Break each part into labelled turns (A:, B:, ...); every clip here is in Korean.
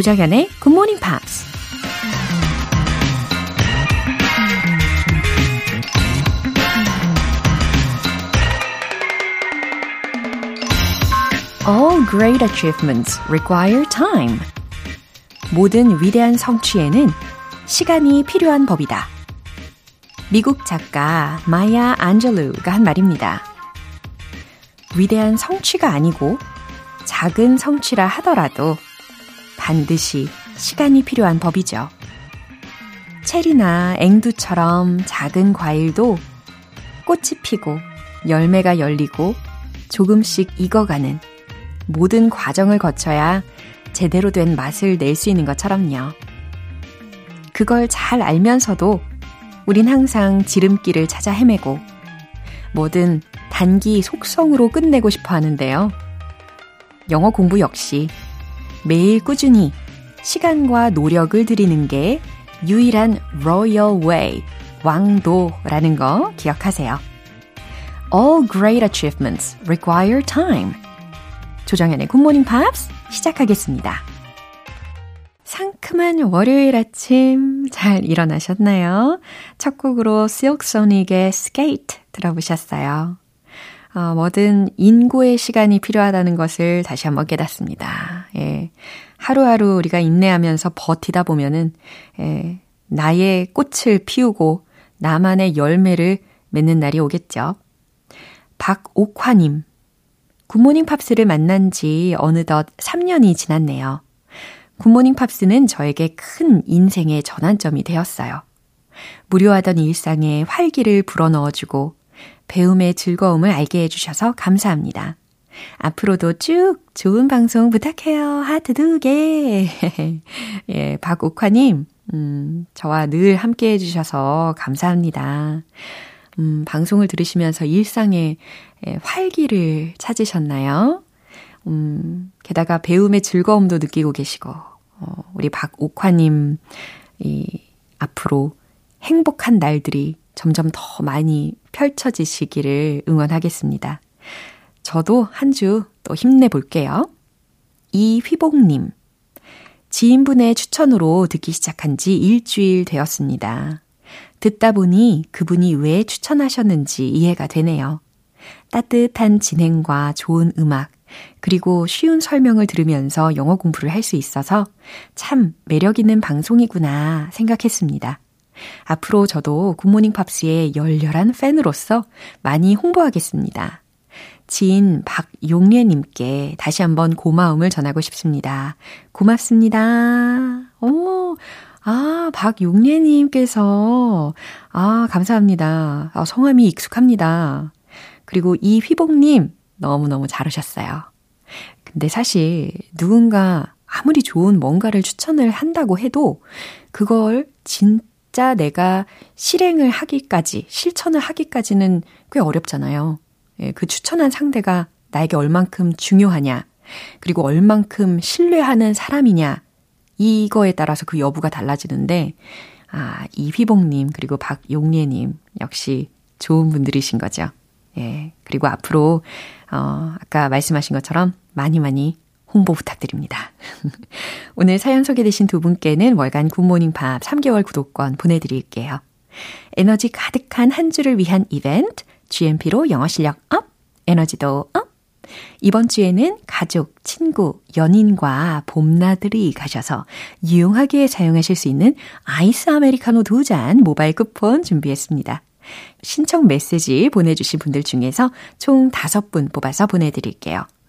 A: 조정현의 Good Morning Pops. All great achievements require time. 모든 위대한 성취에는 시간이 필요한 법이다. 미국 작가 마야 안젤루가 한 말입니다. 위대한 성취가 아니고 작은 성취라 하더라도 반드시 시간이 필요한 법이죠. 체리나 앵두처럼 작은 과일도 꽃이 피고 열매가 열리고 조금씩 익어가는 모든 과정을 거쳐야 제대로 된 맛을 낼 수 있는 것처럼요. 그걸 잘 알면서도 우린 항상 지름길을 찾아 헤매고 뭐든 단기 속성으로 끝내고 싶어 하는데요. 영어 공부 역시 매일 꾸준히 시간과 노력을 들이는 게 유일한 royal way, 왕도라는 거 기억하세요. All great achievements require time. 조정현의 굿모닝 팝스 시작하겠습니다. 상큼한 월요일 아침 잘 일어나셨나요? 첫 곡으로 실크소닉의 Skate 들어보셨어요. 어, 뭐든 인고의 시간이 필요하다는 것을 다시 한번 깨닫습니다. 예. 하루하루 우리가 인내하면서 버티다 보면은, 예, 나의 꽃을 피우고 나만의 열매를 맺는 날이 오겠죠. 박옥화님. 굿모닝 팝스를 만난 지 어느덧 3년이 지났네요. 굿모닝 팝스는 저에게 큰 인생의 전환점이 되었어요. 무료하던 일상에 활기를 불어넣어주고 배움의 즐거움을 알게 해주셔서 감사합니다. 앞으로도 쭉 좋은 방송 부탁해요. 하트 두 개. 예, 박옥화님, 음, 저와 늘 함께 해주셔서 감사합니다. 음, 방송을 들으시면서 일상에 예, 활기를 찾으셨나요? 음, 게다가 배움의 즐거움도 느끼고 계시고, 어, 우리 박옥화님, 이, 앞으로 행복한 날들이 점점 더 많이 펼쳐지시기를 응원하겠습니다. 저도 한 주 또 힘내볼게요. 이휘복님. 지인분의 추천으로 듣기 시작한 지 일주일 되었습니다. 듣다 보니 그분이 왜 추천하셨는지 이해가 되네요. 따뜻한 진행과 좋은 음악, 그리고 쉬운 설명을 들으면서 영어 공부를 할 수 있어서 참 매력 있는 방송이구나 생각했습니다. 앞으로 저도 굿모닝 팝스의 열렬한 팬으로서 많이 홍보하겠습니다. 지인 박용례님께 다시 한번 고마움을 전하고 싶습니다. 고맙습니다. 오, 아, 박용례님께서, 아, 감사합니다. 아, 성함이 익숙합니다. 그리고 이휘복님, 너무너무 잘하셨어요. 근데 사실 누군가 아무리 좋은 뭔가를 추천을 한다고 해도 그걸 진 짜 내가 실행을 하기까지, 실천을 하기까지는 꽤 어렵잖아요. 예, 그 추천한 상대가 나에게 얼만큼 중요하냐, 그리고 얼만큼 신뢰하는 사람이냐, 이거에 따라서 그 여부가 달라지는데, 아, 이휘복님, 그리고 박용례님, 역시 좋은 분들이신 거죠. 예. 그리고 앞으로, 어, 아까 말씀하신 것처럼 많이 많이 홍보 부탁드립니다. 오늘 사연 소개되신 두 분께는 월간 굿모닝 팝스 3개월 구독권 보내드릴게요. 에너지 가득한 한 주를 위한 이벤트, GMP로 영어 실력 up, 에너지도 up. 이번 주에는 가족, 친구, 연인과 봄나들이 가셔서 유용하게 사용하실 수 있는 아이스 아메리카노 두 잔 모바일 쿠폰 준비했습니다. 신청 메시지 보내주신 분들 중에서 총 5분 뽑아서 보내드릴게요.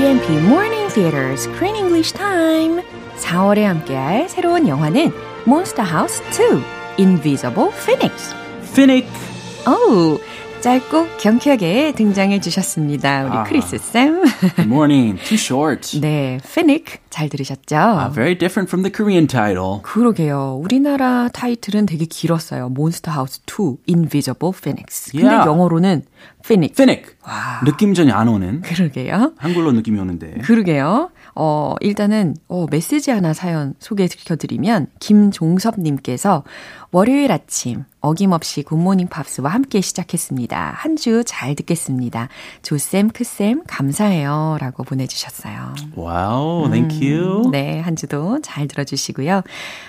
A: GMP Morning Theater Screen English Time. 4월에 함께할 새로운 영화는 Monster House 2 Invisible Phoenix.
B: Finnick.
A: 어우, 짧고 경쾌하게 등장해 주셨습니다. 우리
B: 아하.
A: 크리스 쌤.
B: Good morning. Too short.
A: 네, Phoenix 잘 들으셨죠?
B: Uh, very different from the Korean title.
A: 그러게요. 우리나라 타이틀은 되게 길었어요. Monster House 2 Invisible Phoenix. 근데
B: Yeah.
A: 영어로는 Phoenix.
B: Finnick.
A: 와.
B: 느낌 전혀 안 오는.
A: 그러게요.
B: 한글로 느낌이 오는데.
A: 그러게요. 어, 일단은, 어, 메시지 하나 사연 소개시켜드리면, 김종섭님께서 월요일 아침 어김없이 굿모닝 팝스와 함께 시작했습니다. 한 주 잘 듣겠습니다. 조쌤, 크쌤, 감사해요. 라고 보내주셨어요.
B: Wow, thank you.
A: 네, 한 주도 잘 들어주시고요.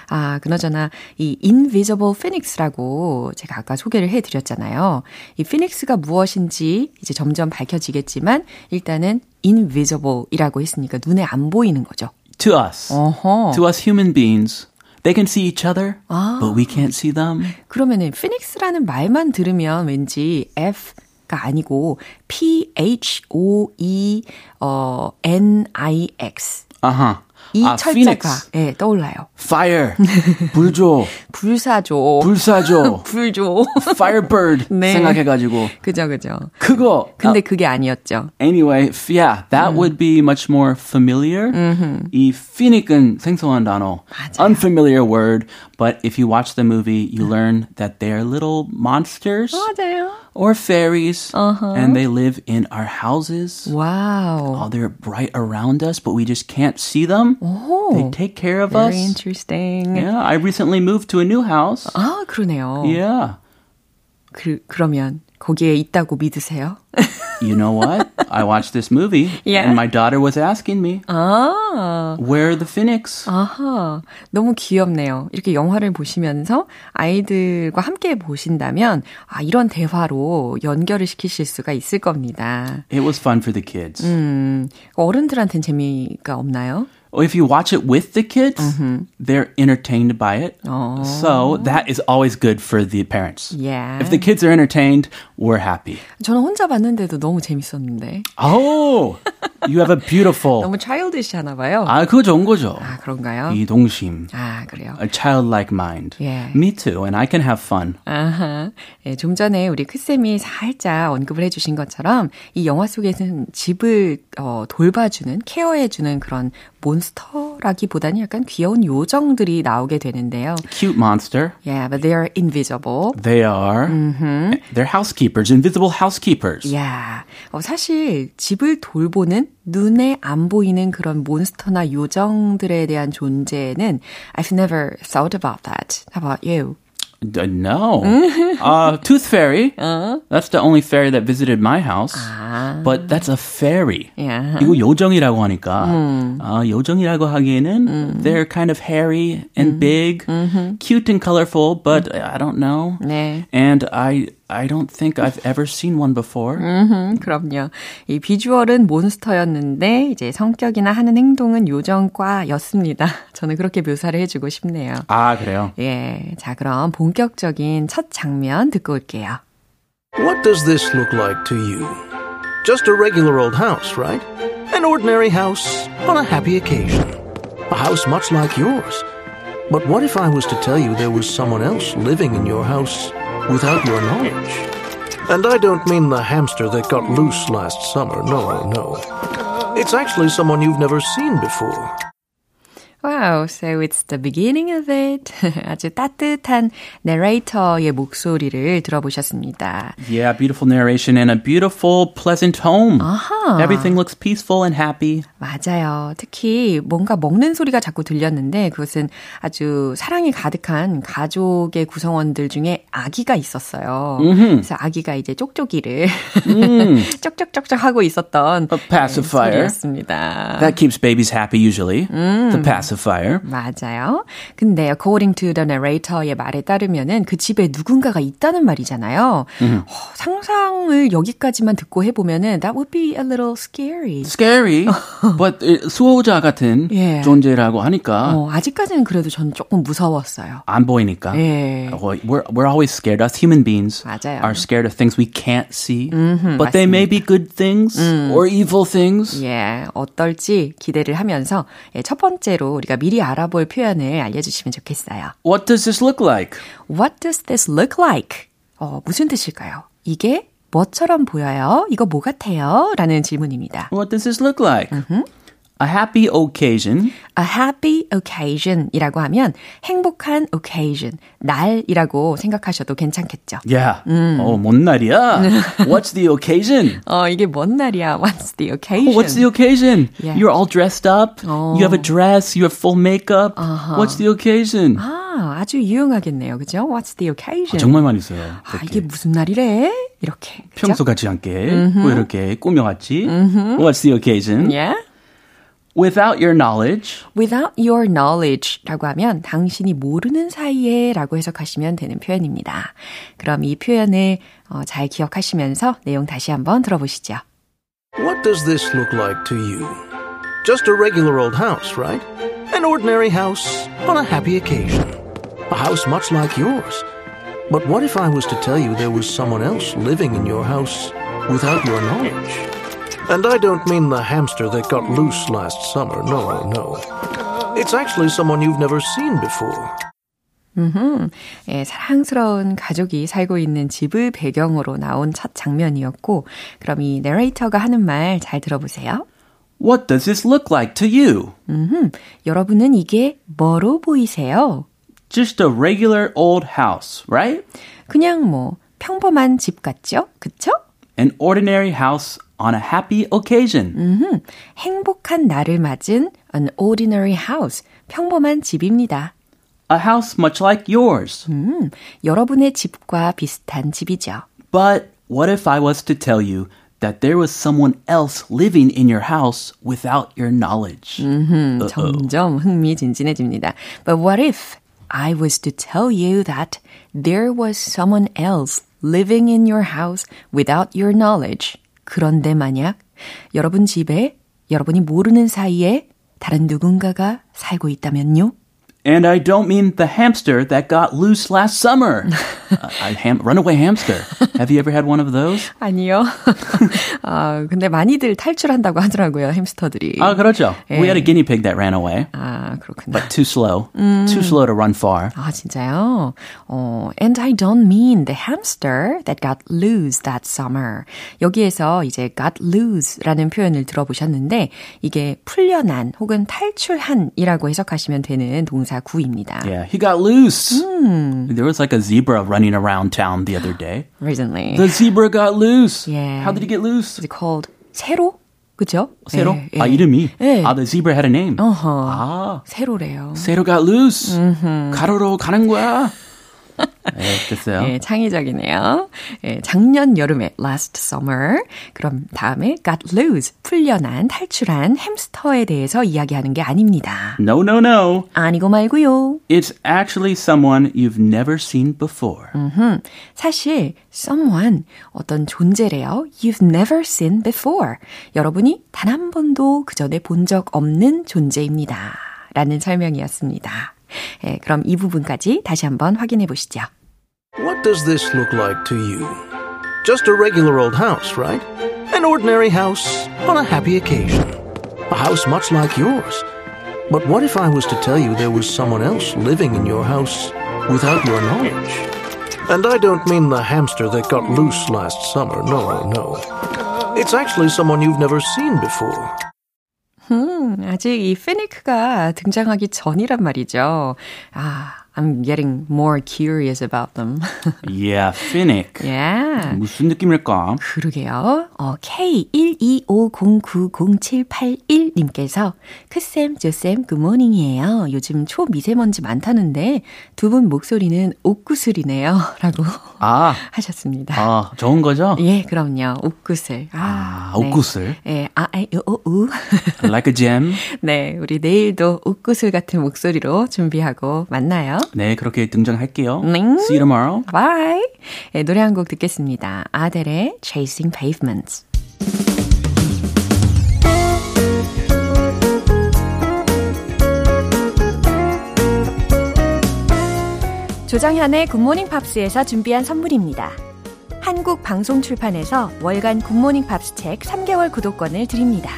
A: 아, 그나저나, 이 Invisible Phoenix라고 제가 아까 소개를 해드렸잖아요. 이 피닉스가 무엇인지 이제 점점 밝혀지겠지만, 일단은 Invisible이라고 했으니까 눈에 안 보이는 거죠.
B: To us.
A: 어허.
B: To us human beings. They can see each other,
A: 아.
B: but we can't see them.
A: 그러면은 피닉스라는 말만 들으면 왠지 F가 아니고 P H O E 어 N I X
B: Uh-huh.
A: 이
B: 아,
A: 철자가. 예, 떠올라요.
B: Fire. 불조.
A: 불사조,
B: 불사조.
A: 불조.
B: Firebird.
A: 네.
B: 생각해 가지고.
A: 그죠, 그죠.
B: 그거.
A: 근데 그게 아니었죠.
B: Anyway, yeah, that would be much more familiar. 이 Phoenix은 생소한 단어.
A: 맞아요.
B: Unfamiliar word, but if you watch the movie, you learn that they're little monsters
A: 맞아요.
B: or fairies, and they live in our houses.
A: 와우.
B: Oh, they're right around us, but we just can't see them. They take care of
A: Very
B: us.
A: interesting.
B: Yeah, I recently moved to a new house.
A: 아, 그러네요.
B: Yeah.
A: 그, 그러면 거기에 있다고 믿으세요?
B: You know what? I watched this movie,
A: Yeah.
B: and my daughter was asking me,
A: 아.
B: where are the Phoenix?
A: 아하, 너무 귀엽네요. 이렇게 영화를 보시면서 아이들과 함께 보신다면, 아, 이런 대화로 연결을 시키실 수가 있을 겁니다.
B: It was fun for the kids.
A: 음, 어른들한텐 재미가 없나요?
B: Well, If you watch it with the kids, they're entertained by it.
A: Oh.
B: So that is always good for the parents.
A: Yeah.
B: If the kids are entertained, we're happy.
A: 저는 혼자 봤는데도 너무 재밌었는데.
B: Oh, you have a beautiful.
A: 너무 childish하나 봐요.
B: 아, 그거 좋은 거죠.
A: 아, 그런가요?
B: 이동심.
A: 아, 그래요.
B: A childlike mind.
A: Yeah.
B: Me too, and I can have fun.
A: 아하. 예, 좀 전에 우리 크쌤이 살짝 언급을 해주신 것처럼 이 영화 속에는 집을 어, 돌봐주는, 케어해주는 그런 몬 스터라기보다는 약간 귀여운 요정들이 나오게 되는데요.
B: Cute monster.
A: Yeah, but they are invisible.
B: They are. They're housekeepers, invisible housekeepers.
A: Yeah. 어, 사실 집을 돌보는 눈에 안 보이는 그런 몬스터나 요정들에 대한 존재는 I've never thought about that. How about you?
B: D- no. uh, Tooth Fairy. That's the only fairy that visited my house. But that's a fairy.
A: Yeah.
B: 이거 요정이라고 하니까 아, 요정이라고 하기에는 they're kind of hairy and big, cute and colorful, but I don't know.
A: 네.
B: And I I don't think I've ever seen one before.
A: 음, 그럼요. 이 비주얼은 몬스터였는데 이제 성격이나 하는 행동은 요정과였습니다. 저는 그렇게 묘사를 해주고 싶네요.
B: 아 그래요.
A: 예, 자 그럼 본격적인 첫 장면 듣고 올게요.
C: What does this look like to you? Just a regular old house, right? An ordinary house on a happy occasion. A house much like yours. But what if I was to tell you there was someone else living in your house Without your knowledge? And I don't mean the hamster that got loose last summer, no, no. It's actually someone you've never seen before.
A: Wow, so it's the beginning of it. 아주 따뜻한 내레이터의 목소리를 들어보셨습니다.
B: Yeah, beautiful narration and a beautiful, pleasant home.
A: 아하.
B: Everything looks peaceful and happy.
A: 맞아요. 특히 뭔가 먹는 소리가 자꾸 들렸는데 그것은 아주 사랑이 가득한 가족의 구성원들 중에 아기가 있었어요. 그래서 아기가 이제 쪽쪽이를 쪽쪽쪽쪽 하고 있었던
B: A pacifier.
A: 네, 소리였습니다.
B: That keeps babies happy usually. The pacifier. Pacifier.
A: 맞아요. 근데 according to the narrator의 말에 따르면은 그 집에 누군가가 있다는 말이잖아요. 어, 상상을 여기까지만 듣고 해보면은 that would be a little scary.
B: Scary, but 수호자 같은
A: 예.
B: 존재라고 하니까
A: 어, 아직까지는 그래도 전 조금 무서웠어요.
B: 안 보이니까.
A: 예.
B: We're, we're always scared. Us human beings
A: 맞아요.
B: are scared of things we can't see. but they may be good things or evil things.
A: 예, 어떨지 기대를 하면서 예, 첫 번째로 우리가 미리 알아볼 표현을 알려주시면 좋겠어요.
B: What does this look like?
A: What does this look like? 어, 무슨 뜻일까요? 이게 뭐처럼 보여요? 이거 뭐 같아요? 라는 질문입니다.
B: What does this look like? A happy occasion
A: A happy occasion 이라고 하면 행복한 occasion, 날이라고 생각하셔도 괜찮겠죠.
B: Yeah. 어, 뭔 날이야? What's the occasion?
A: 어, 이게 뭔 날이야? What's the occasion?
B: What's the occasion?
A: Yeah.
B: You're all dressed up. You have a dress. You have full makeup. What's the occasion?
A: 아, 아주 유용하겠네요. 그죠? What's the occasion?
B: 정말 많이 써요.
A: 아,
B: 그렇게.
A: 이게 무슨 날이래? 이렇게. 그죠?
B: 평소 같지 않게 뭐 이렇게 꾸며왔지. What's the occasion?
A: Yeah.
B: Without your knowledge,
A: Without your knowledge라고 하면 당신이 모르는 사이에 라고 해석하시면 되는 표현입니다. 그럼 이 표현을 어, 잘 기억하시면서 내용 다시 한번 들어보시죠.
C: What does this look like to you? Just a regular old house, right? An ordinary house on a happy occasion. A house much like yours. But what if I was to tell you there was someone else living in your house without your knowledge? And I don't mean the hamster that got loose last summer. No, no. It's actually someone you've never seen before.
A: 예, 사랑스러운 가족이 살고 있는 집을 배경으로 나온 첫 장면이었고, 그럼 이 내레이터가 하는 말 잘 들어보세요.
B: what does this look like to you?
A: 음흠, 여러분은 이게 뭐로 보이세요?
B: Just a regular old house, right?
A: 그냥 뭐 평범한 집 같죠? 그쵸?
B: An ordinary house on a happy occasion.
A: 음흠, 행복한 날을 맞은 an ordinary house, 평범한 집입니다.
B: A house much like yours.
A: 음, 여러분의 집과 비슷한 집이죠.
B: But what if I was to tell you that there was someone else living in your house without your knowledge? Uh-oh.
A: 점점 흥미진진해집니다. But what if I was to tell you that there was someone else living in your house without your knowledge? 그런데 만약 여러분 집에 여러분이 모르는 사이에 다른 누군가가 살고 있다면요?
B: And I don't mean the hamster that got loose last summer. a, a ham, runaway hamster. Have you ever had one of those?
A: 아니요. 아, 근데 많이들 탈출한다고 하더라고요, 햄스터들이.
B: 아, 그렇죠. We had a
A: 예.
B: guinea pig that ran away,
A: 아, 그렇군요.
B: but too slow. Too slow to run far.
A: 아, 진짜요? 어, and I don't mean the hamster that got loose that summer. 여기에서 이제 got loose라는 표현을 들어보셨는데 이게 풀려난 혹은 탈출한이라고 해석하시면 되는 동사 구입니다.
B: Yeah, he got loose. There was like a zebra running around town the other day.
A: Recently.
B: The zebra got loose.
A: Yeah.
B: How did he get loose?
A: It's called 세로? 그죠?
B: 세로?
A: 예, 예.
B: 아, 이름이?
A: 예.
B: 아, the zebra had a name.
A: 어허.
B: 아,
A: 세로래요.
B: 세로 got loose. 가로로 가는 거야. 네, 됐어요.
A: 예, 창의적이네요. 예, 작년 여름에 last summer. 그럼 다음에 got loose, 풀려난, 탈출한 햄스터에 대해서 이야기하는 게 아닙니다.
B: No, no, no.
A: 아니고 말고요.
B: It's actually someone you've never seen before.
A: 음, 사실 someone 어떤 존재래요. You've never seen before. 여러분이 단 한 번도 그 전에 본 적 없는 존재입니다. 라는 설명이었습니다. 예, 그럼 이 부분까지 다시 한번 확인해 보시죠.
C: What does this look like to you? Just a regular old house, right? An ordinary house on a happy occasion. A house much like yours. But what if I was to tell you there was someone else living in your house without your knowledge? And I don't mean the hamster that got loose last summer. No, no. It's actually someone you've never seen before.
A: 음, 아직 이 페니크가 등장하기 전이란 말이죠. 아, I'm getting more curious about them.
B: yeah, Finnick.
A: yeah.
B: 무슨 느낌일까?
A: 그러게요. 어, K125090781님께서 크쌤, 조쌤, 굿모닝이에요. 요즘 초미세먼지 많다는데 두 분 목소리는 옥구슬이네요. 라고
B: 아,
A: 하셨습니다.
B: 아, 좋은 거죠?
A: 예, 그럼요. 옥구슬.
B: 아, 아 옥구슬.
A: 네. 예, 아, 아, 오, 우.
B: like a gem.
A: 네, 우리 내일도 옥구슬 같은 목소리로 준비하고 만나요.
B: 네, 그렇게 등장할게요.
A: 네.
B: See you tomorrow.
A: Bye. 네, 노래 한 곡 듣겠습니다. 아델의 Chasing Pavements. 조정현의 굿모닝 팝스에서 준비한 선물입니다. 한국 방송 출판에서 월간 굿모닝 팝스 책 3개월 구독권을 드립니다.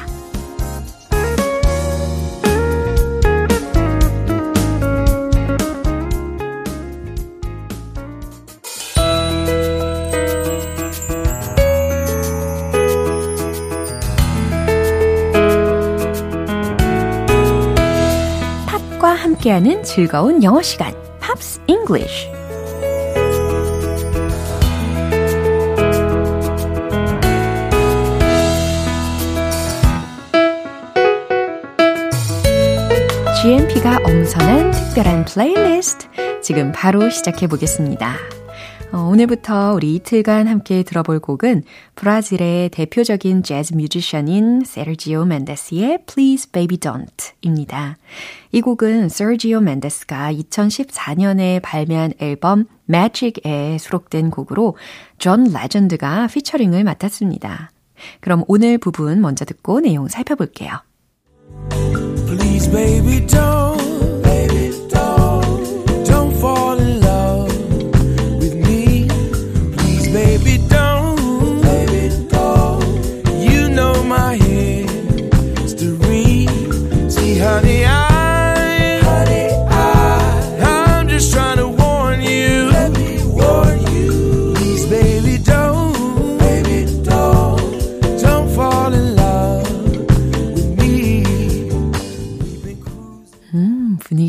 A: 함께하는 즐거운 영어 시간, Pops English. GMP가 엄선한 특별한 플레이리스트 지금 바로 시작해 보겠습니다. 어, 오늘부터 우리 이틀간 함께 들어볼 곡은 브라질의 대표적인 재즈 뮤지션인 세르지오 멘데스의 Please Baby Don't입니다. 이 곡은 세르지오 멘데스가 2014년에 발매한 앨범 Magic에 수록된 곡으로 존 레전드가 피처링을 맡았습니다. 그럼 오늘 부분 먼저 듣고 내용 살펴볼게요.
D: Please, baby, don't, baby,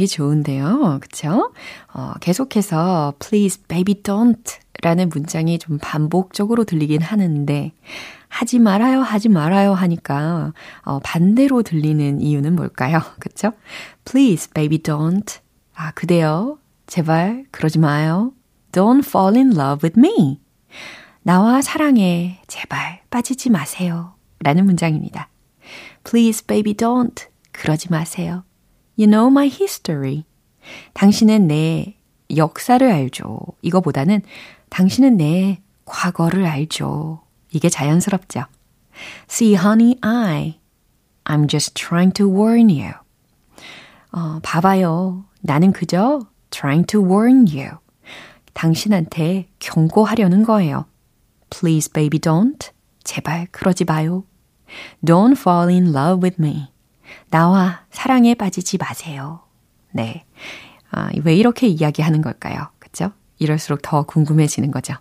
A: 분위기 좋은데요. 그쵸? 어, 계속해서 please baby don't 라는 문장이 좀 반복적으로 들리긴 하는데 하지 말아요, 하지 말아요 하니까 어, 반대로 들리는 이유는 뭘까요? 그쵸? please baby don't 아, 그대요. 제발 그러지 마요. Don't fall in love with me. 나와 사랑에 제발 빠지지 마세요. 라는 문장입니다. Please baby don't 그러지 마세요. You know my history. 당신은 내 역사를 알죠. 이거보다는 당신은 내 과거를 알죠. 이게 자연스럽죠. See, honey, I. I'm just trying to warn you. 어, 봐봐요. 나는 그저 trying to warn you. 당신한테 경고하려는 거예요. Please, baby, don't. 제발 그러지 마요. Don't fall in love with me. 나와 사랑에 빠지지 마세요. 네. 아, 왜 이렇게 이야기하는 걸까요? 그쵸? 이럴수록 더 궁금해지는 거죠.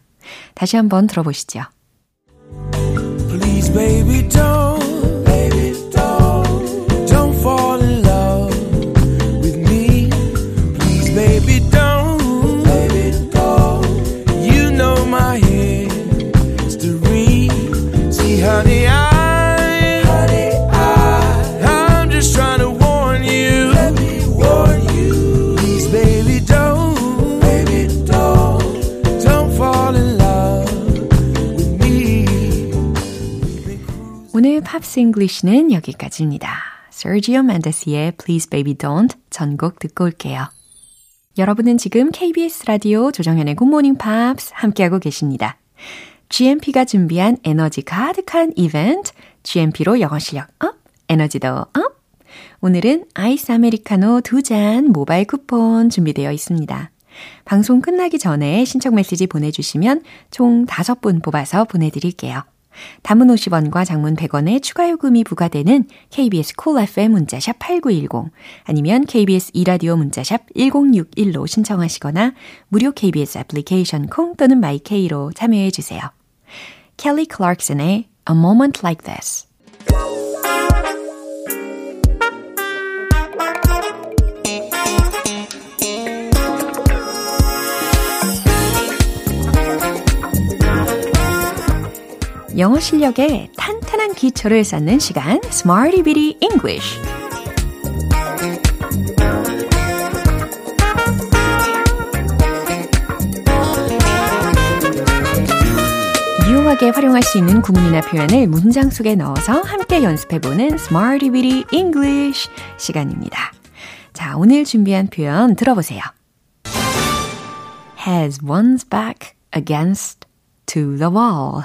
A: 다시 한번 들어보시죠.
D: Please, baby,
A: Pops English는 여기까지입니다. Sergio Mendes의 Please Baby Don't 전곡 듣고 올게요. 여러분은 지금 KBS 라디오 조정현의 Good Morning Pops 함께하고 계십니다. GMP가 준비한 에너지 가득한 이벤트, GMP로 영어 실력 up, 에너지도 up. 오늘은 아이스 아메리카노 두 잔 모바일 쿠폰 준비되어 있습니다. 방송 끝나기 전에 신청 메시지 보내주시면 총 5분 뽑아서 보내드릴게요. 단문 50원과 장문 100원의 추가 요금이 부과되는 KBS cool FM 문자샵 8910 아니면 KBS 이라디오 문자샵 1061로 신청하시거나 무료 KBS 애플리케이션 콩 또는 마이케이로 참여해 주세요. 켈리 클락슨의 A Moment Like This 영어 실력에 탄탄한 기초를 쌓는 시간 Smarty Bitty English 유용하게 활용할 수 있는 구문이나 표현을 문장 속에 넣어서 함께 연습해보는 Smarty Bitty English 시간입니다. 자, 오늘 준비한 표현 들어보세요. has one's back against to the wall.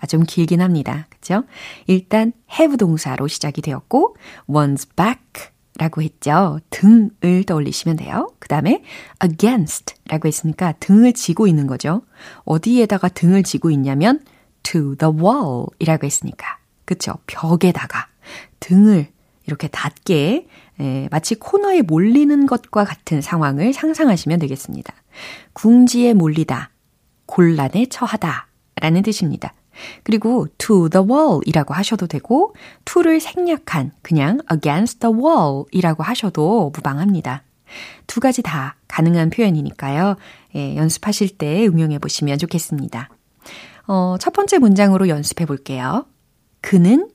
A: 아, 좀 길긴 합니다. 그죠? 일단 have 동사로 시작이 되었고 one's back 라고 했죠. 등을 떠올리시면 돼요. 그 다음에 against 라고 했으니까 등을 지고 있는 거죠. 어디에다가 등을 지고 있냐면 to the wall 이라고 했으니까. 그쵸? 벽에다가 등을 이렇게 닿게 에, 마치 코너에 몰리는 것과 같은 상황을 상상하시면 되겠습니다. 궁지에 몰리다, 곤란에 처하다 라는 뜻입니다. 그리고 to the wall 이라고 하셔도 되고 to를 생략한 그냥 against the wall 이라고 하셔도 무방합니다. 두 가지 다 가능한 표현이니까요. 예, 연습하실 때 응용해 보시면 좋겠습니다. 어, 첫 번째 문장으로 연습해 볼게요. 그는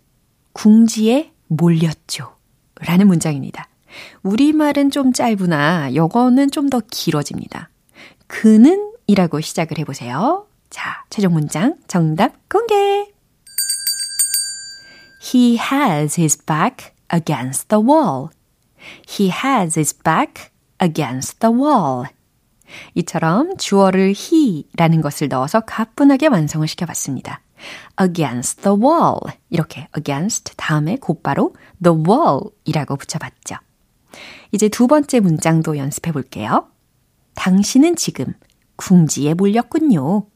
A: 궁지에 몰렸죠. 라는 문장입니다. 우리말은 좀 짧으나 영어는 좀 더 길어집니다. 그는 이라고 시작을 해보세요. 자, 최종 문장 정답 공개! He has his back against the wall. He has his back against the wall. 이처럼 주어를 he라는 것을 넣어서 가뿐하게 완성을 시켜봤습니다. against the wall. 이렇게 against 다음에 곧바로 the wall 이라고 붙여봤죠. 이제 두 번째 문장도 연습해 볼게요. 당신은 지금 궁지에 몰렸군요.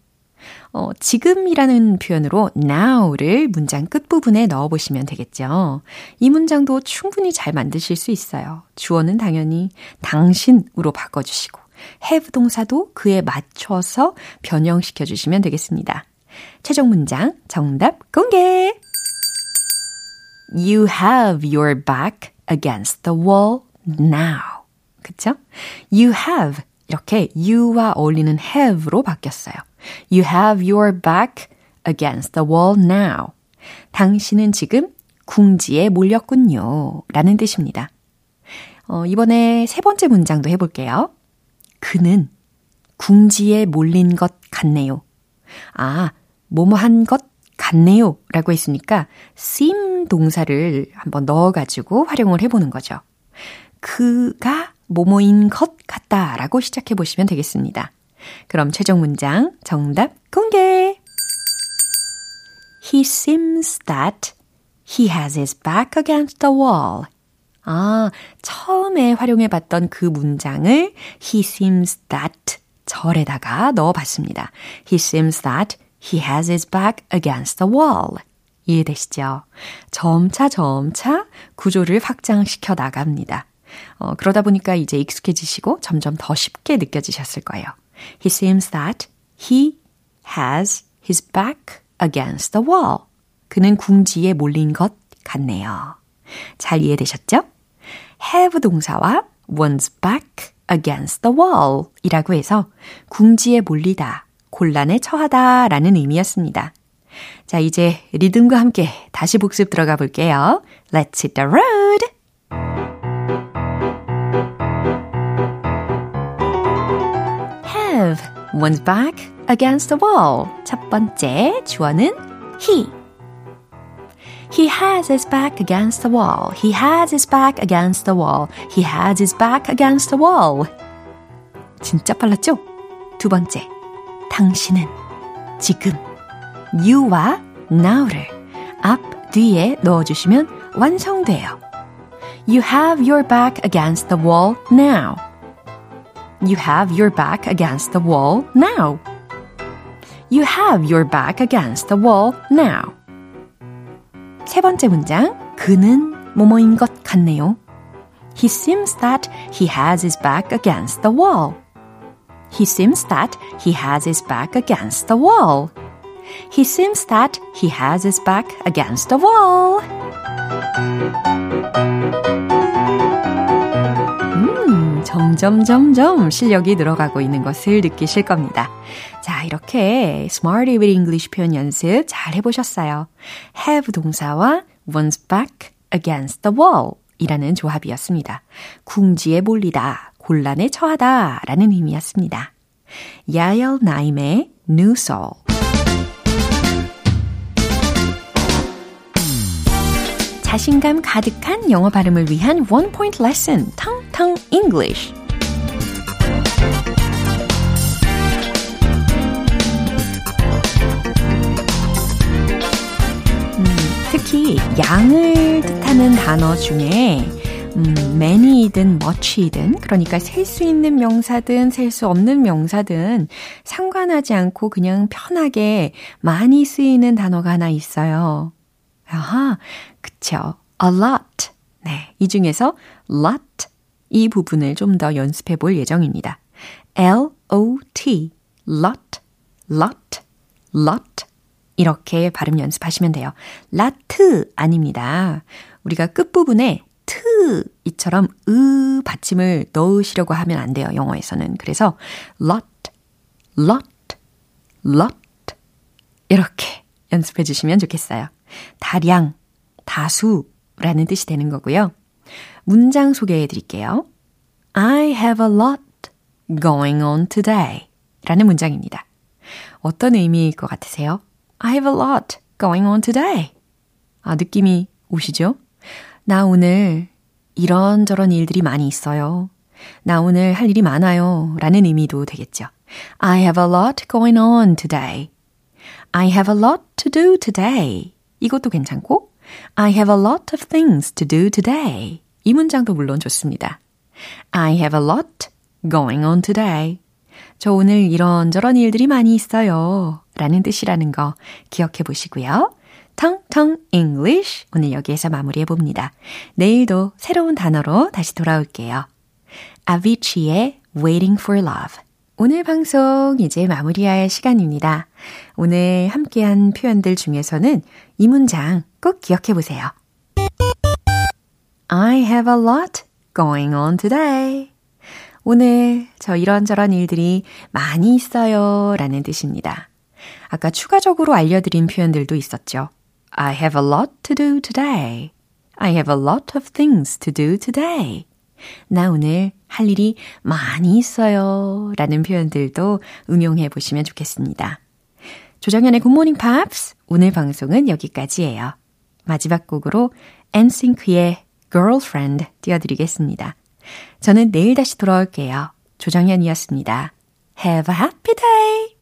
A: 어, 지금이라는 표현으로 now를 문장 끝부분에 넣어보시면 되겠죠. 이 문장도 충분히 잘 만드실 수 있어요. 주어는 당연히 당신으로 바꿔주시고, have 동사도 그에 맞춰서 변형시켜 주시면 되겠습니다. 최종 문장 정답 공개! You have your back against the wall now. 그쵸? You have 이렇게 you와 어울리는 have로 바뀌었어요. You have your back against the wall now. 당신은 지금 궁지에 몰렸군요. 라는 뜻입니다. 어, 이번에 세 번째 문장도 해볼게요. 그는 궁지에 몰린 것 같네요. 아, 뭐뭐 한 것 같네요. 라고 했으니까 seem 동사를 한번 넣어가지고 활용을 해보는 거죠. 그가 뭐뭐인 것 같다 라고 시작해 보시면 되겠습니다. 그럼 최종 문장 정답 공개! He seems that he has his back against the wall. 아, 처음에 활용해 봤던 그 문장을 he seems that 절에다가 넣어 봤습니다. He seems that he has his back against the wall. 이해되시죠? 점차 점차 구조를 확장시켜 나갑니다. 어, 그러다 보니까 이제 익숙해지시고 점점 더 쉽게 느껴지셨을 거예요. He seems that he has his back against the wall. 그는 궁지에 몰린 것 같네요. 잘 이해되셨죠? have 동사와 one's back against the wall 이라고 해서 궁지에 몰리다, 곤란에 처하다 라는 의미였습니다. 자, 이제 리듬과 함께 다시 복습 들어가 볼게요. Let's hit the road! one's back against the wall. 첫 번째 주어는 he. He has his back against the wall. He has his back against the wall. He has his back against the wall. 진짜 빨랐죠? 두 번째. 당신은 지금 you와 now를 앞 뒤에 넣어주시면 완성돼요. You have your back against the wall now. You have your back against the wall now. You have your back against the wall now. 세 번째 문장. 그는 뭐뭐인 것 같네요. He seems that he has his back against the wall. He seems that he has his back against the wall. He seems that he has his back against the wall. 점점 점점 실력이 늘어가고 있는 것을 느끼실 겁니다. 자, 이렇게 Smarty with English 표현 연습 잘 해보셨어요. have 동사와 one's back against the wall 이라는 조합이었습니다. 궁지에 몰리다, 곤란에 처하다 라는 의미였습니다. 야엘 나임의 New Soul 자신감 가득한 영어 발음을 위한 원 포인트 레슨 텅 텅 English 음, 특히 양을 뜻하는 단어 중에 음, many이든 much이든 그러니까 셀 수 있는 명사든 셀 수 없는 명사든 상관하지 않고 그냥 편하게 많이 쓰이는 단어가 하나 있어요. 아하, 그쵸. a lot. 네, 이 중에서 lot 이 부분을 좀 더 연습해 볼 예정입니다. L-O-T, lot, lot, lot. 이렇게 발음 연습하시면 돼요. 라트 아닙니다. 우리가 끝부분에 트 이처럼 으 받침을 넣으시려고 하면 안 돼요. 영어에서는. 그래서 lot, lot, lot 이렇게 연습해 주시면 좋겠어요. 다량, 다수라는 뜻이 되는 거고요. 문장 소개해 드릴게요. I have a lot going on today 라는 문장입니다. 어떤 의미일 것 같으세요? I have a lot going on today. 아, 느낌이 오시죠? 나 오늘 이런저런 일들이 많이 있어요. 나 오늘 할 일이 많아요. 라는 의미도 되겠죠. I have a lot going on today. I have a lot to do today. 이것도 괜찮고, I have a lot of things to do today. 이 문장도 물론 좋습니다. I have a lot going on today. 저 오늘 이런저런 일들이 많이 있어요. 라는 뜻이라는 거 기억해 보시고요. 텅텅 English 오늘 여기에서 마무리해 봅니다. 내일도 새로운 단어로 다시 돌아올게요. 아비치의 Waiting for Love 오늘 방송 이제 마무리할 시간입니다. 오늘 함께한 표현들 중에서는 이 문장 꼭 기억해 보세요. I have a lot going on today. 오늘 저 이런저런 일들이 많이 있어요 라는 뜻입니다. 아까 추가적으로 알려드린 표현들도 있었죠. I have a lot to do today. I have a lot of things to do today. 나 오늘 할 일이 많이 있어요. 라는 표현들도 응용해 보시면 좋겠습니다. 조정현의 굿모닝 팝스 오늘 방송은 여기까지예요. 마지막 곡으로 엔싱크의 Girlfriend 띄워드리겠습니다. 저는 내일 다시 돌아올게요. 조정현이었습니다. Have a happy day!